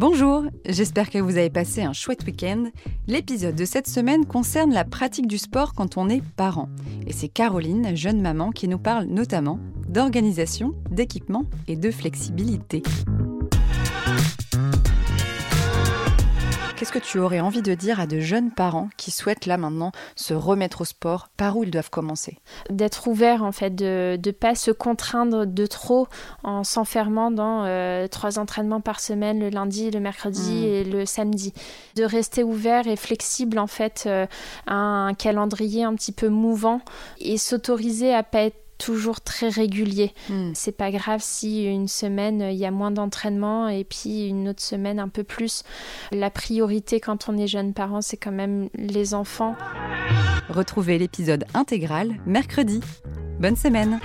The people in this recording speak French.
Bonjour, j'espère que vous avez passé un chouette week-end. L'épisode de cette semaine concerne la pratique du sport quand on est parent. Et c'est Caroline, jeune maman, qui nous parle notamment d'organisation, d'équipement et de flexibilité. Qu'est-ce que tu aurais envie de dire à de jeunes parents qui souhaitent là maintenant se remettre au sport? Par où ils doivent commencer? D'être ouvert en fait, de ne pas se contraindre de trop en s'enfermant dans euh, trois entraînements par semaine, le lundi, le mercredi Mm. et le samedi. De rester ouvert et flexible en fait euh, à un calendrier un petit peu mouvant et s'autoriser à pas être toujours très régulier. Hmm. C'est pas grave si une semaine il y a moins d'entraînement et puis une autre semaine un peu plus. La priorité quand on est jeune parent, c'est quand même les enfants. Retrouvez l'épisode intégral mercredi. Bonne semaine